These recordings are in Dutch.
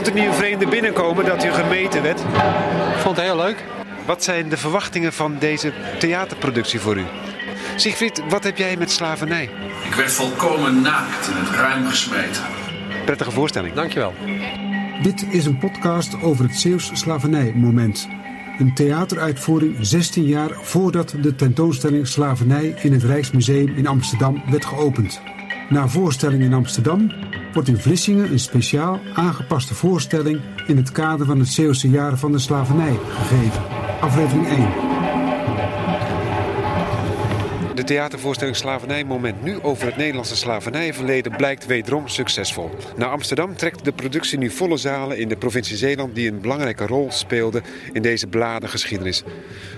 Vond u niet een vreemde binnenkomen dat u gemeten werd? Ik vond het heel leuk. Wat zijn de verwachtingen van deze theaterproductie voor u? Siegfried, wat heb jij met slavernij? Ik werd volkomen naakt in het ruim gesmeten. Prettige voorstelling. Dankjewel. Dit is een podcast over het Zeeuws slavernijmoment. Een theateruitvoering 16 jaar voordat de tentoonstelling Slavernij in het Rijksmuseum in Amsterdam werd geopend. Na voorstelling in Amsterdam wordt in Vlissingen een speciaal aangepaste voorstelling in het kader van het Zeeuwse jaar van de slavernij gegeven. Aflevering 1. De theatervoorstelling Slavernij Moment nu over het Nederlandse slavernijverleden blijkt wederom succesvol. Naar Amsterdam trekt de productie nu volle zalen in de provincie Zeeland die een belangrijke rol speelde in deze bladengeschiedenis.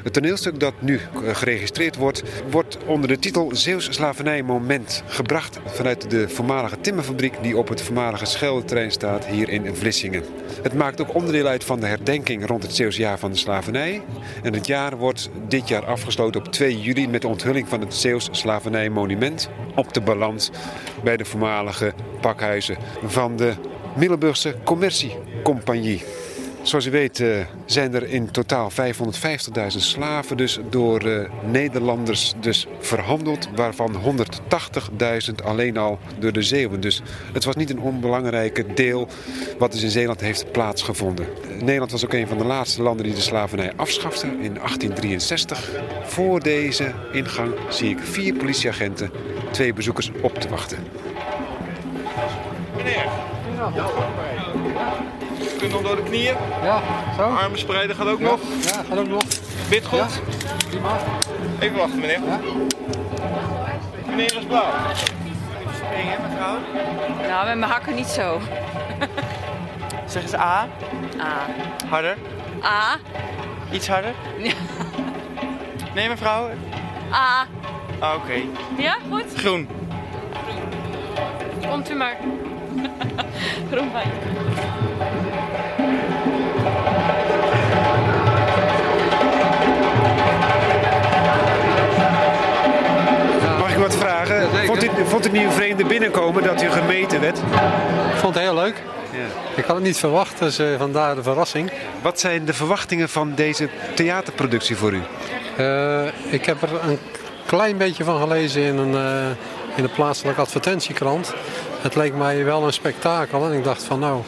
Het toneelstuk dat nu eh, geregistreerd wordt, wordt onder de titel Zeeuws Slavernij Moment gebracht vanuit de voormalige timmerfabriek die op het voormalige Scheldetrein staat hier in Vlissingen. Het maakt ook onderdeel uit van de herdenking rond het Zeeuws jaar van de slavernij. En het jaar wordt dit jaar afgesloten op 2 juli met de onthulling van het Zeeuws Slavernijmonument op de balans bij de voormalige pakhuizen van de Middelburgse Commerciecompagnie. Zoals u weet uh, zijn er in totaal 550.000 slaven dus door uh, Nederlanders dus verhandeld, waarvan 180.000 alleen al door de Zeeuwen. Dus het was niet een onbelangrijke deel wat dus in Zeeland heeft plaatsgevonden. Nederland was ook een van de laatste landen die de slavernij afschafte in 1863. Voor deze ingang zie ik vier politieagenten twee bezoekers op te wachten. Meneer. Nog door de knieën. Ja, zo. Armen spreiden gaat ook nog. Ja, gaat ook nog. Bid goed. Ja. Even wachten, meneer. Ja. Meneer is blauw. Springen, mevrouw. Nou, met mijn hakken niet zo. Zeg eens A. A. Harder. A. Iets harder. Ja. Nee, mevrouw. A. Ah, oké. Ja, goed? Groen. Komt u maar. Groen bij. Vond u niet een vreemde binnenkomen dat u gemeten werd? Ik vond het heel leuk. Ja. Ik had het niet verwacht, dus eh, vandaar de verrassing. Wat zijn de verwachtingen van deze theaterproductie voor u? Eh, ik heb er een klein beetje van gelezen in een, eh, in een plaatselijke advertentiekrant. Het leek mij wel een spektakel en ik dacht van nou,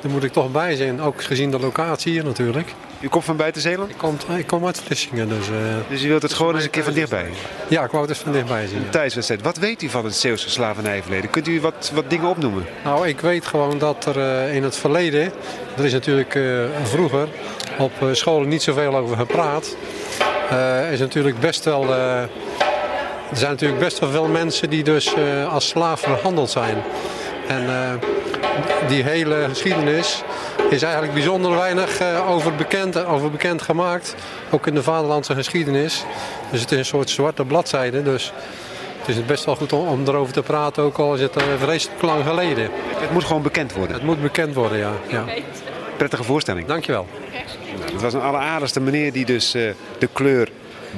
daar moet ik toch bij zijn. Ook gezien de locatie hier natuurlijk. U komt van buiten Zeeland? Ik kom, ik kom uit Vlissingen, dus eh, Dus u wilt het gewoon eens een keer van dichtbij? ja, ik wou het eens van dichtbij zien. Thuiswedstrijd. Wat weet u van het Zeeuwse slavernijverleden? Kunt u wat, wat dingen opnoemen? Nou, ik weet gewoon dat er eh, in het verleden, er is natuurlijk eh, vroeger op eh, scholen niet zoveel over gepraat. Eh, is natuurlijk best wel, eh, er zijn natuurlijk best wel veel mensen die dus eh, als slaaf verhandeld zijn. En eh, die hele geschiedenis is eigenlijk bijzonder weinig eh, over, bekend, over bekend gemaakt. Ook in de vaderlandse geschiedenis. Dus het is een soort zwarte bladzijde. Dus het is best wel goed om, om erover te praten, ook al is het eh, vreselijk lang geleden. Het moet gewoon bekend worden. Het moet bekend worden, ja. ja. Prettige voorstelling. Dankjewel. Het was een alleraardigste meneer die dus eh, de kleur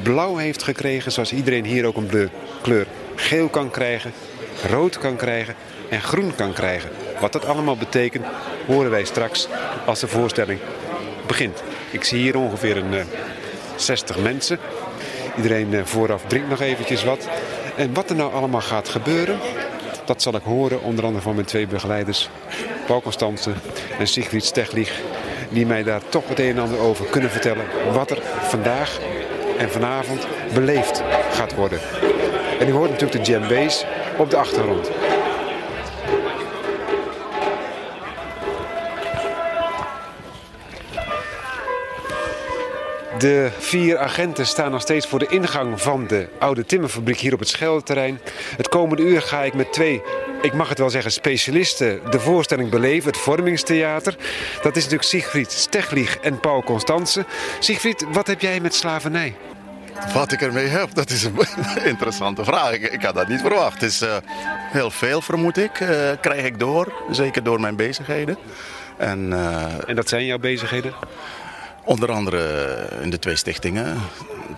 blauw heeft gekregen. Zoals iedereen hier ook een kleur geel kan krijgen, rood kan krijgen en groen kan krijgen. Wat dat allemaal betekent, horen wij straks als de voorstelling begint. Ik zie hier ongeveer een eh, 60 mensen. Iedereen eh, vooraf drinkt nog eventjes wat. En wat er nou allemaal gaat gebeuren, dat zal ik horen onder andere van mijn twee begeleiders. Paul Constance en Sigrid Steglich. Die mij daar toch het een en ander over kunnen vertellen. Wat er vandaag en vanavond beleefd gaat worden. En u hoort natuurlijk de djembe's op de achtergrond. De vier agenten staan nog steeds voor de ingang van de oude timmerfabriek hier op het Scheldeterrein. Het komende uur ga ik met twee, ik mag het wel zeggen, specialisten de voorstelling beleven, het Vormingstheater. Dat is natuurlijk Sigrid Steglich en Paul Constance. Sigrid, wat heb jij met slavernij? Wat ik ermee heb, dat is een interessante vraag. Ik, ik had dat niet verwacht. Het is eh, heel veel, vermoed ik, eh, krijg ik door. Zeker door mijn bezigheden. En eh, En dat zijn jouw bezigheden? Onder andere in de twee stichtingen.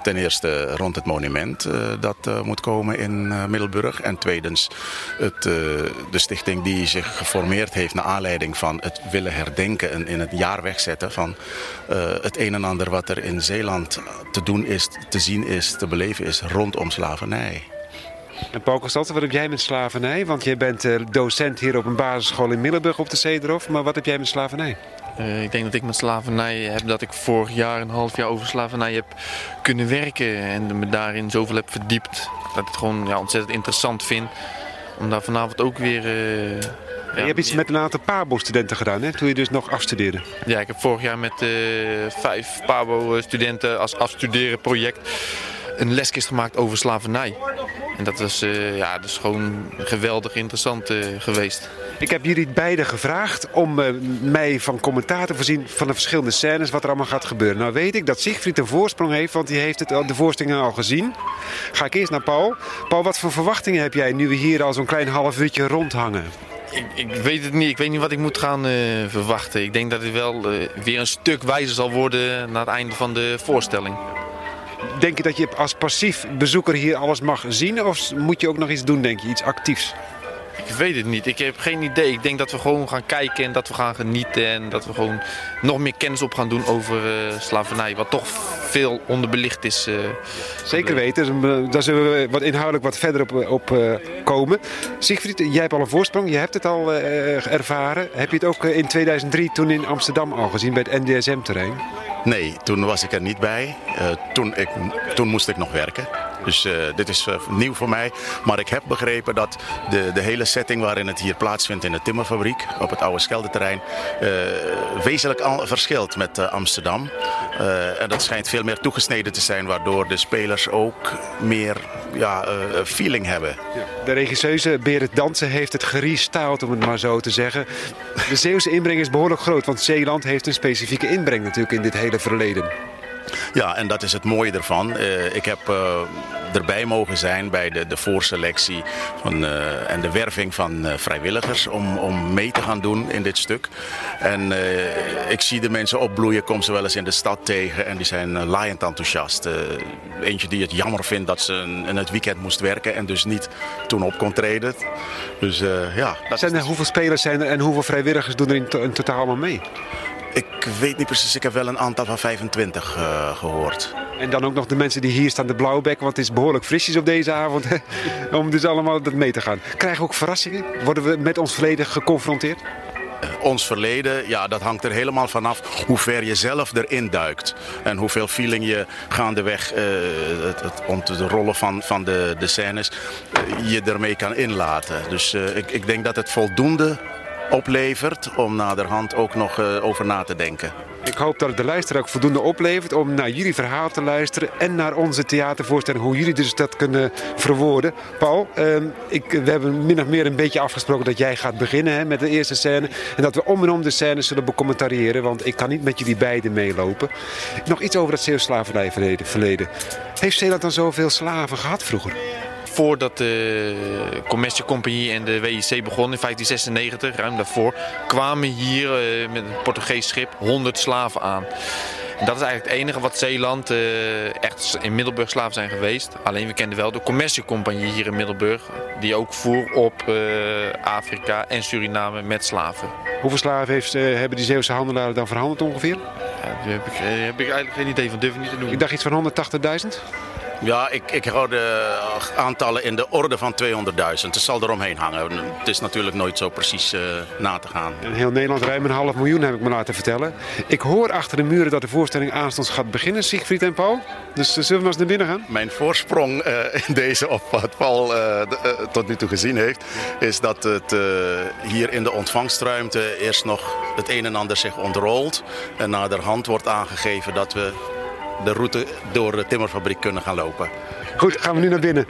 ten eerste rond het monument eh, dat eh, moet komen in eh, Middelburg. En tweedens het, de stichting die zich geformeerd heeft naar aanleiding van het willen herdenken en in het jaar wegzetten van het een en ander wat er in Zeeland te doen is, te zien is, te beleven is rondom slavernij. En Paul wat heb jij met slavernij? Want jij bent eh, docent hier op een basisschool in Middelburg op de Zederhof. Maar wat heb jij met slavernij? Eh, ik denk dat ik met slavernij heb dat ik vorig jaar een half jaar over slavernij heb kunnen werken en me daarin zoveel heb verdiept. Dat ik het gewoon ja, ontzettend interessant vind om daar vanavond ook weer. eh, je hebt iets met een aantal PABO-studenten gedaan, hè? Toen je dus nog afstudeerde. Ja, ik heb vorig jaar met vijf PABO-studenten als afstuderen project een leskist gemaakt over slavernij. En dat was eh, ja, is gewoon geweldig interessant eh, geweest. Ik heb jullie beiden gevraagd om eh, mij van commentaar te voorzien van de verschillende scènes wat er allemaal gaat gebeuren. Nou weet ik dat Siegfried een voorsprong heeft, want die heeft het, de voorstellingen al gezien. Ga ik eerst naar Paul. Paul, wat voor verwachtingen heb jij nu we hier al zo'n klein half uurtje rondhangen? Ik, ik weet het niet. Ik weet niet wat ik moet gaan eh, verwachten. Ik denk dat het wel eh, weer een stuk wijzer zal worden na het einde van de voorstelling. Denk je dat je als passief bezoeker hier alles mag zien of moet je ook nog iets doen, denk je? Iets actiefs? Ik weet het niet. Ik heb geen idee. Ik denk dat we gewoon gaan kijken en dat we gaan genieten. En dat we gewoon nog meer kennis op gaan doen over eh, slavernij. Wat toch veel onderbelicht is. eh. Zeker weten. Dus, eh, Daar zullen we wat inhoudelijk wat verder op, op komen. Siegfried, jij hebt al een voorsprong. Je hebt het al ervaren. Heb je het ook in 2003 toen in Amsterdam al gezien bij het NDSM-terrein? Nee, toen was ik er niet bij. Eh, toen, ik, toen moest ik nog werken. Dus eh, dit is eh, nieuw voor mij. Maar ik heb begrepen dat de, de hele setting waarin het hier plaatsvindt in de timmerfabriek op het oude Scheldeterrein eh wezenlijk verschilt met Amsterdam. En dat schijnt veel meer toegesneden te zijn, waardoor de spelers ook meer ja, feeling hebben. De regisseuse Berit Dansen heeft het gerestyled, om het maar zo te zeggen. De Zeeuwse inbreng is behoorlijk groot, want Zeeland heeft een specifieke inbreng natuurlijk in dit hele verleden. Ja, en dat is het mooie ervan. Eh, ik heb eh, erbij mogen zijn bij de, de voorselectie van, eh, en de werving van vrijwilligers om, om mee te gaan doen in dit stuk. En ik zie de mensen opbloeien, kom ze wel eens in de stad tegen en die zijn laaiend enthousiast. Eentje die het jammer vindt dat ze een, in het weekend moest werken en dus niet toen op kon treden. Dus ja, dat Zijn er, hoeveel spelers zijn er en hoeveel vrijwilligers doen er in totaal allemaal mee? Ik weet niet precies, ik heb wel een aantal van 25 eh, gehoord. En dan ook nog de mensen die hier staan, de blauwbek, want het is behoorlijk frisjes op deze avond. om dus allemaal dat mee te gaan. Krijgen we ook verrassingen? Worden we met ons verleden geconfronteerd? ons verleden, ja, dat hangt er helemaal vanaf hoe ver je zelf erin duikt. En hoeveel feeling je gaandeweg, eh het, het, om te rollen van, van de, de scènes, eh, je ermee kan inlaten. Dus eh, ik, ik denk dat het voldoende oplevert om naderhand ook nog eh, over na te denken. Ik hoop dat het de luisteraar ook voldoende oplevert om naar jullie verhaal te luisteren en naar onze theatervoorstelling, hoe jullie dus dat kunnen verwoorden. Paul, ehm, ik, we hebben min of meer een beetje afgesproken dat jij gaat beginnen hè, met de eerste scène. En dat we om en om de scène zullen becommentariëren, want ik kan niet met jullie beiden meelopen. Nog iets over dat Zeeuws slavernijverleden. verleden. Heeft Zeeland dan zoveel slaven gehad vroeger? Voordat de Commerciecompagnie en de WIC begon in 1596, ruim daarvoor, kwamen hier eh, met een Portugees schip 100 slaven aan. En dat is eigenlijk het enige wat Zeeland eh, echt in Middelburg slaven zijn geweest. Alleen we kenden wel de Commerciecompagnie hier in Middelburg, die ook voer op eh, Afrika en Suriname met slaven. Hoeveel slaven heeft, eh, hebben die Zeeuwse handelaren dan verhandeld ongeveer? Ja, daar heb ik, heb ik eigenlijk geen idee van, durf ik niet te doen. Ik dacht iets van 180.000. Ja, ik, ik hou de aantallen in de orde van 200.000. Het zal eromheen hangen. Het is natuurlijk nooit zo precies eh, na te gaan. In heel Nederland ruim een half miljoen heb ik me laten vertellen. Ik hoor achter de muren dat de voorstelling aanstonds gaat beginnen, Siegfried en Paul. Dus eh, zullen we maar eens naar binnen gaan? Mijn voorsprong eh, in deze, op wat Paul eh, eh, tot nu toe gezien heeft, is dat het eh, hier in de ontvangstruimte eerst nog het een en ander zich ontrolt. En naderhand wordt aangegeven dat we de route door de timmerfabriek kunnen gaan lopen. Goed, gaan we nu naar binnen.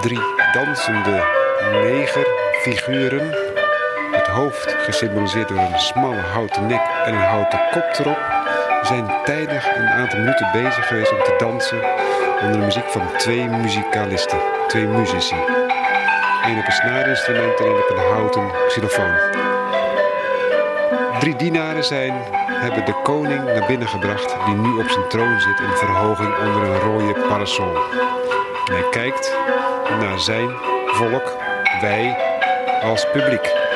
Drie dansende negerfiguren. Het hoofd gesymboliseerd door een smalle houten nek en een houten kop erop. zijn tijdig een aantal minuten bezig geweest om te dansen onder de muziek van twee muzikalisten, twee muzici. Eén op een snaarinstrument en één op een houten xylofoon. Drie dienaren zijn, hebben de koning naar binnen gebracht die nu op zijn troon zit in verhoging onder een rode parasol. Hij kijkt naar zijn volk, wij als publiek.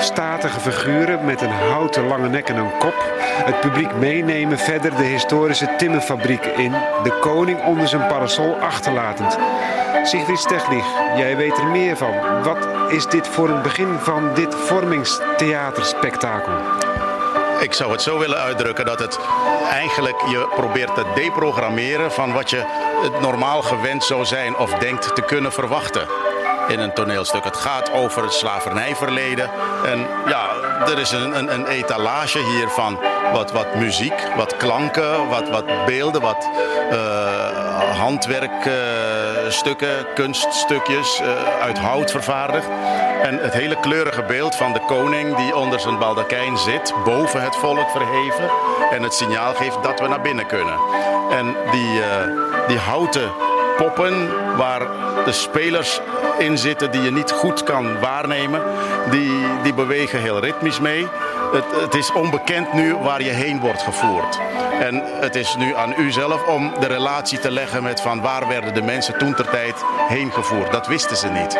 Statige figuren met een houten lange nek en een kop. Het publiek meenemen verder de historische timmerfabriek in. De koning onder zijn parasol achterlatend. Sigrid Steglich, jij weet er meer van. Wat is dit voor een begin van dit vormingstheaterspektakel? Ik zou het zo willen uitdrukken dat het eigenlijk je probeert te deprogrammeren van wat je normaal gewend zou zijn of denkt te kunnen verwachten in een toneelstuk. Het gaat over het slavernijverleden. En ja, er is een, een, een etalage hier van wat, wat muziek, wat klanken, wat, wat beelden, wat uh, handwerkstukken, uh, kunststukjes uh, uit hout vervaardigd. En het hele kleurige beeld van de koning die onder zijn baldakijn zit, boven het volk verheven. En het signaal geeft dat we naar binnen kunnen. En die, die houten poppen waar de spelers in zitten die je niet goed kan waarnemen. Die, die bewegen heel ritmisch mee. Het, het, is onbekend nu waar je heen wordt gevoerd. En het is nu aan u zelf om de relatie te leggen met van waar werden de mensen toen ter tijd heen gevoerd. Dat wisten ze niet.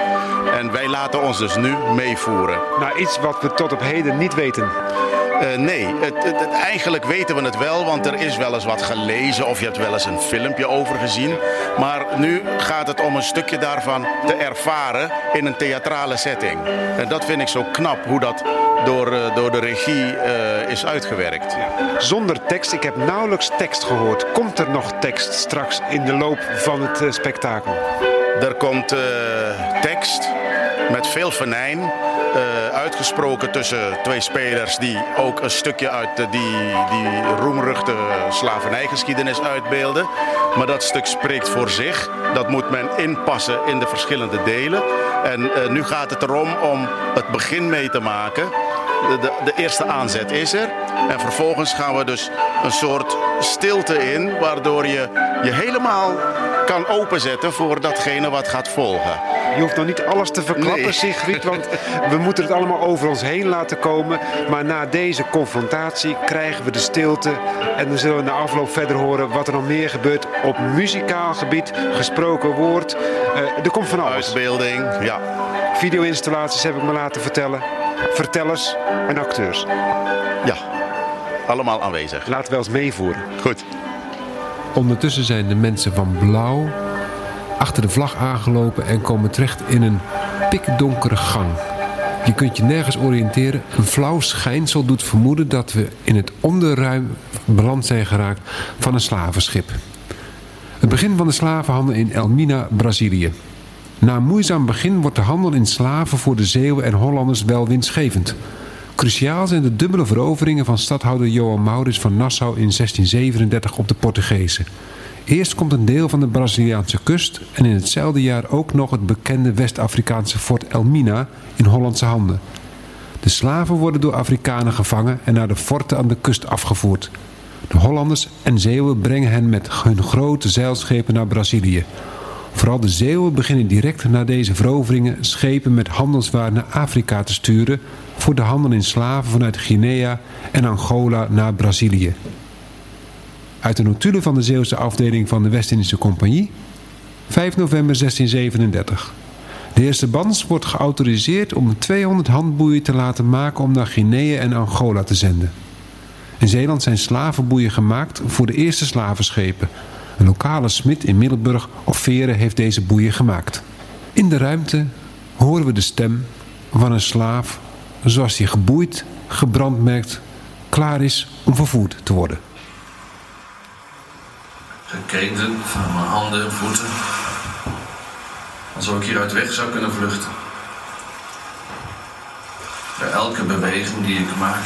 En wij laten ons dus nu meevoeren. Nou, iets wat we tot op heden niet weten. Uh, nee, het, het, het, eigenlijk weten we het wel, want er is wel eens wat gelezen of je hebt wel eens een filmpje over gezien. Maar nu gaat het om een stukje daarvan te ervaren in een theatrale setting. En dat vind ik zo knap, hoe dat door, uh, door de regie uh, is uitgewerkt. Zonder tekst, ik heb nauwelijks tekst gehoord. Komt er nog tekst straks in de loop van het spektakel? Er komt tekst met veel venijn. Uh, uitgesproken tussen twee spelers die ook een stukje uit die, die roemruchte slavernijgeschiedenis uitbeelden. Maar dat stuk spreekt voor zich. Dat moet men inpassen in de verschillende delen. En uh, nu gaat het erom om het begin mee te maken. De, de, de, eerste aanzet is er. En vervolgens gaan we dus een soort stilte in, waardoor je je helemaal kan openzetten voor datgene wat gaat volgen. Je hoeft nog niet alles te verklappen, nee. Sigrid, want we moeten het allemaal over ons heen laten komen. Maar na deze confrontatie krijgen we de stilte en dan zullen we na afloop verder horen wat er nog meer gebeurt op muzikaal gebied, gesproken woord. Uh, er komt van alles. Uitbeelding, ja. Video-installaties heb ik me laten vertellen. Vertellers en acteurs. Ja, allemaal aanwezig. Laten we eens meevoeren. Goed. Ondertussen zijn de mensen van Blauw achter de vlag aangelopen en komen terecht in een pikdonkere gang. Je kunt je nergens oriënteren. Een flauw schijnsel doet vermoeden dat we in het onderruim beland zijn geraakt van een slavenschip. Het begin van de slavenhandel in Elmina, Brazilië. Na een moeizaam begin wordt de handel in slaven voor de Zeeuwen en Hollanders wel winstgevend. Cruciaal zijn de dubbele veroveringen van stadhouder Johan Maurits van Nassau in 1637 op de Portugezen. Eerst komt een deel van de Braziliaanse kust en in hetzelfde jaar ook nog het bekende West-Afrikaanse fort Elmina in Hollandse handen. De slaven worden door Afrikanen gevangen en naar de forten aan de kust afgevoerd. De Hollanders en Zeeuwen brengen hen met hun grote zeilschepen naar Brazilië. Vooral de Zeeuwen beginnen direct na deze veroveringen schepen met handelswaar naar Afrika te sturen voor de handel in slaven vanuit Guinea en Angola naar Brazilië. Uit de notulen van de Zeeuwse afdeling van de West-Indische Compagnie, 5 november 1637. De eerste Bans wordt geautoriseerd om 200 handboeien te laten maken om naar Guinea en Angola te zenden. In Zeeland zijn slavenboeien gemaakt voor de eerste slavenschepen. Een lokale smid in Middelburg of Veren heeft deze boeien gemaakt. In de ruimte horen we de stem van een slaaf zoals hij geboeid, gebrandmerkt, klaar is om vervoerd te worden. Geketen van mijn handen en voeten. Alsof ik hieruit weg zou kunnen vluchten. Bij elke beweging die ik maak,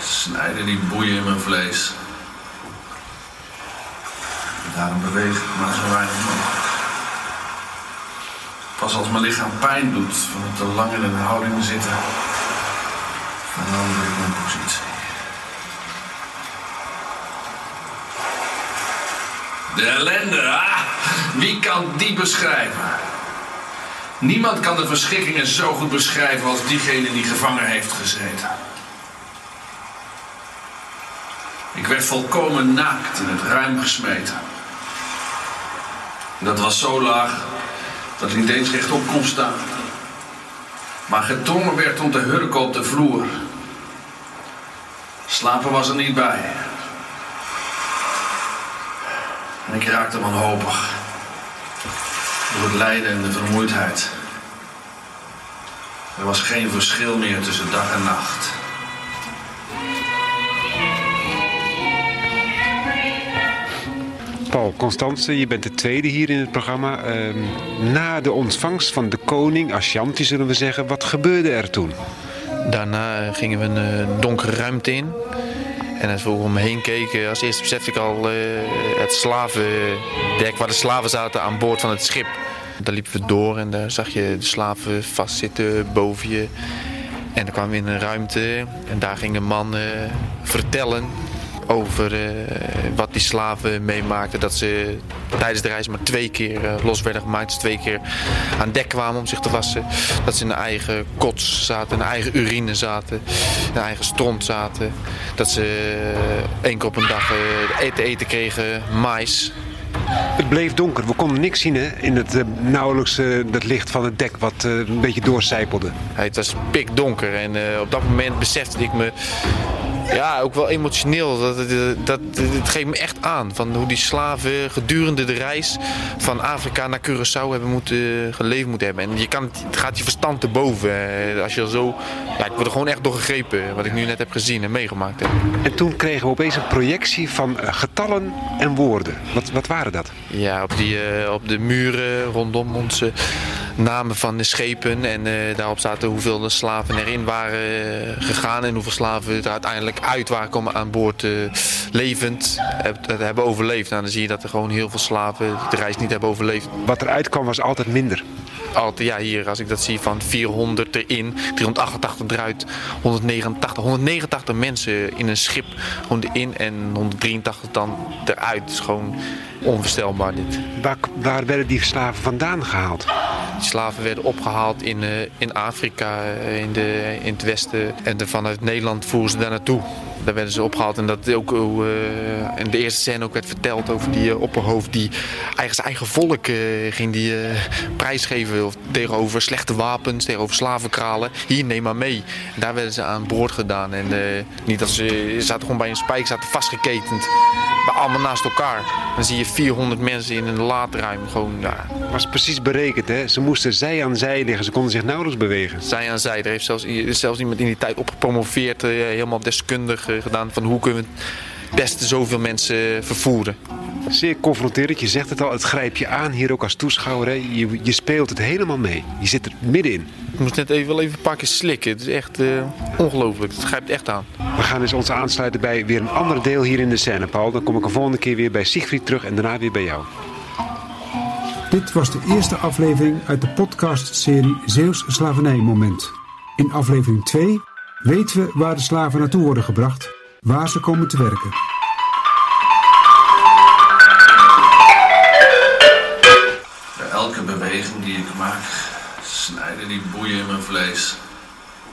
snijden die boeien in mijn vlees. Daarom beweeg ik maar zo weinig mogelijk. Pas als mijn lichaam pijn doet van het te lang in een houding zitten, ik mijn positie. De ellende, ah! Wie kan die beschrijven? Niemand kan de verschrikkingen zo goed beschrijven als diegene die gevangen heeft gezeten. Ik werd volkomen naakt in het ruim gesmeten. Dat was zo laag dat ik niet eens rechtop kon staan. Maar gedwongen werd om te hurken op de vloer. Slapen was er niet bij. En ik raakte wanhopig. Door het lijden en de vermoeidheid. Er was geen verschil meer tussen dag en nacht. Paul Constance, je bent de tweede hier in het programma. Ehm, na de ontvangst van de koning, Ashanti zullen we zeggen, wat gebeurde er toen? Daarna gingen we een eh, donkere ruimte in. En als we om me heen keken, als eerste besefte ik al eh, het slavendek waar de slaven zaten aan boord van het schip. Daar liepen we door en daar zag je de slaven vastzitten boven je. En dan kwamen we in een ruimte en daar ging een man eh, vertellen over eh, wat die slaven meemaakten. Dat ze tijdens de reis maar twee keer eh, los werden gemaakt. Dus twee keer aan dek kwamen om zich te wassen. Dat ze in hun eigen kots zaten, in hun eigen urine zaten, in hun eigen stront zaten. Dat ze eh, één keer op een dag te eten kregen, mais. Het bleef donker, we konden niks zien hè? in het nauwelijks het licht van het dek wat een beetje doorcijpelde. Het was pikdonker en op dat moment besefte ik me, ja, ook wel emotioneel. Dat, dat, dat, het geeft me echt aan van hoe die slaven gedurende de reis van Afrika naar Curaçao hebben moeten, geleefd moeten hebben. En je kan, het gaat je verstand te boven. eh, Als je zo, ja, ik word er gewoon echt door gegrepen, wat ik nu net heb gezien en meegemaakt heb. En toen kregen we opeens een projectie van eh, getallen en woorden. Wat, wat waren dat? Ja, op, die, eh, op de muren rondom onze namen van de schepen. En eh, daarop zaten hoeveel de slaven erin waren eh, gegaan. En hoeveel slaven er uiteindelijk uit waren komen aan boord eh, levend. heb- hebben overleefd. Nou, dan zie je dat er gewoon heel veel slaven de reis niet hebben overleefd. Wat eruit kwam was altijd minder. Altijd, ja, hier als ik dat zie van 400 erin, 388 eruit, 189, 189 mensen in een schip gewoon erin en 183 dan eruit. Het is gewoon onvoorstelbaar dit. Waar, waar werden die slaven vandaan gehaald? Die slaven werden opgehaald in, eh, in Afrika, eh, in, de, in het westen. En de, vanuit Nederland voeren ze daar naartoe. Daar werden ze opgehaald. En dat ook eh, in de eerste scène ook werd verteld over die opperhoofd die eigen, zijn eigen volk ging die, prijsgeven. Of tegenover slechte wapens, tegenover slavenkralen. Hier, neem maar mee. En daar werden ze aan boord gedaan. En niet dat ze, ze zaten gewoon bij een spijk, zaten vastgeketend. Allemaal naast elkaar. Dan zie je 400 mensen in een laadruim. Gewoon, ja, was precies berekend hè. Ze moesten zij aan zij liggen, ze konden zich nauwelijks bewegen. zij aan zij. Er heeft zelfs, is zelfs iemand in die tijd op gepromoveerd, eh, helemaal deskundig eh, gedaan van hoe kunnen we het beste zoveel mensen vervoeren. Zeer confronterend, je zegt het al, het grijpt je aan hier ook als toeschouwer. Hè? Je, je speelt het helemaal mee. Je zit er middenin. Ik moest net even, wel even een paar keer slikken. Het is echt eh, ongelooflijk. Het grijpt echt aan. We gaan eens ons aansluiten bij weer een ander deel hier in de scène, Paul. Dan kom ik een volgende keer weer bij Siegfried terug en daarna weer bij jou. Dit was de eerste aflevering uit de podcastserie Zeeuws Slavernijmoment. In aflevering 2 weten we waar de slaven naartoe worden gebracht, waar ze komen te werken. Maak, snijden die boeien in mijn vlees.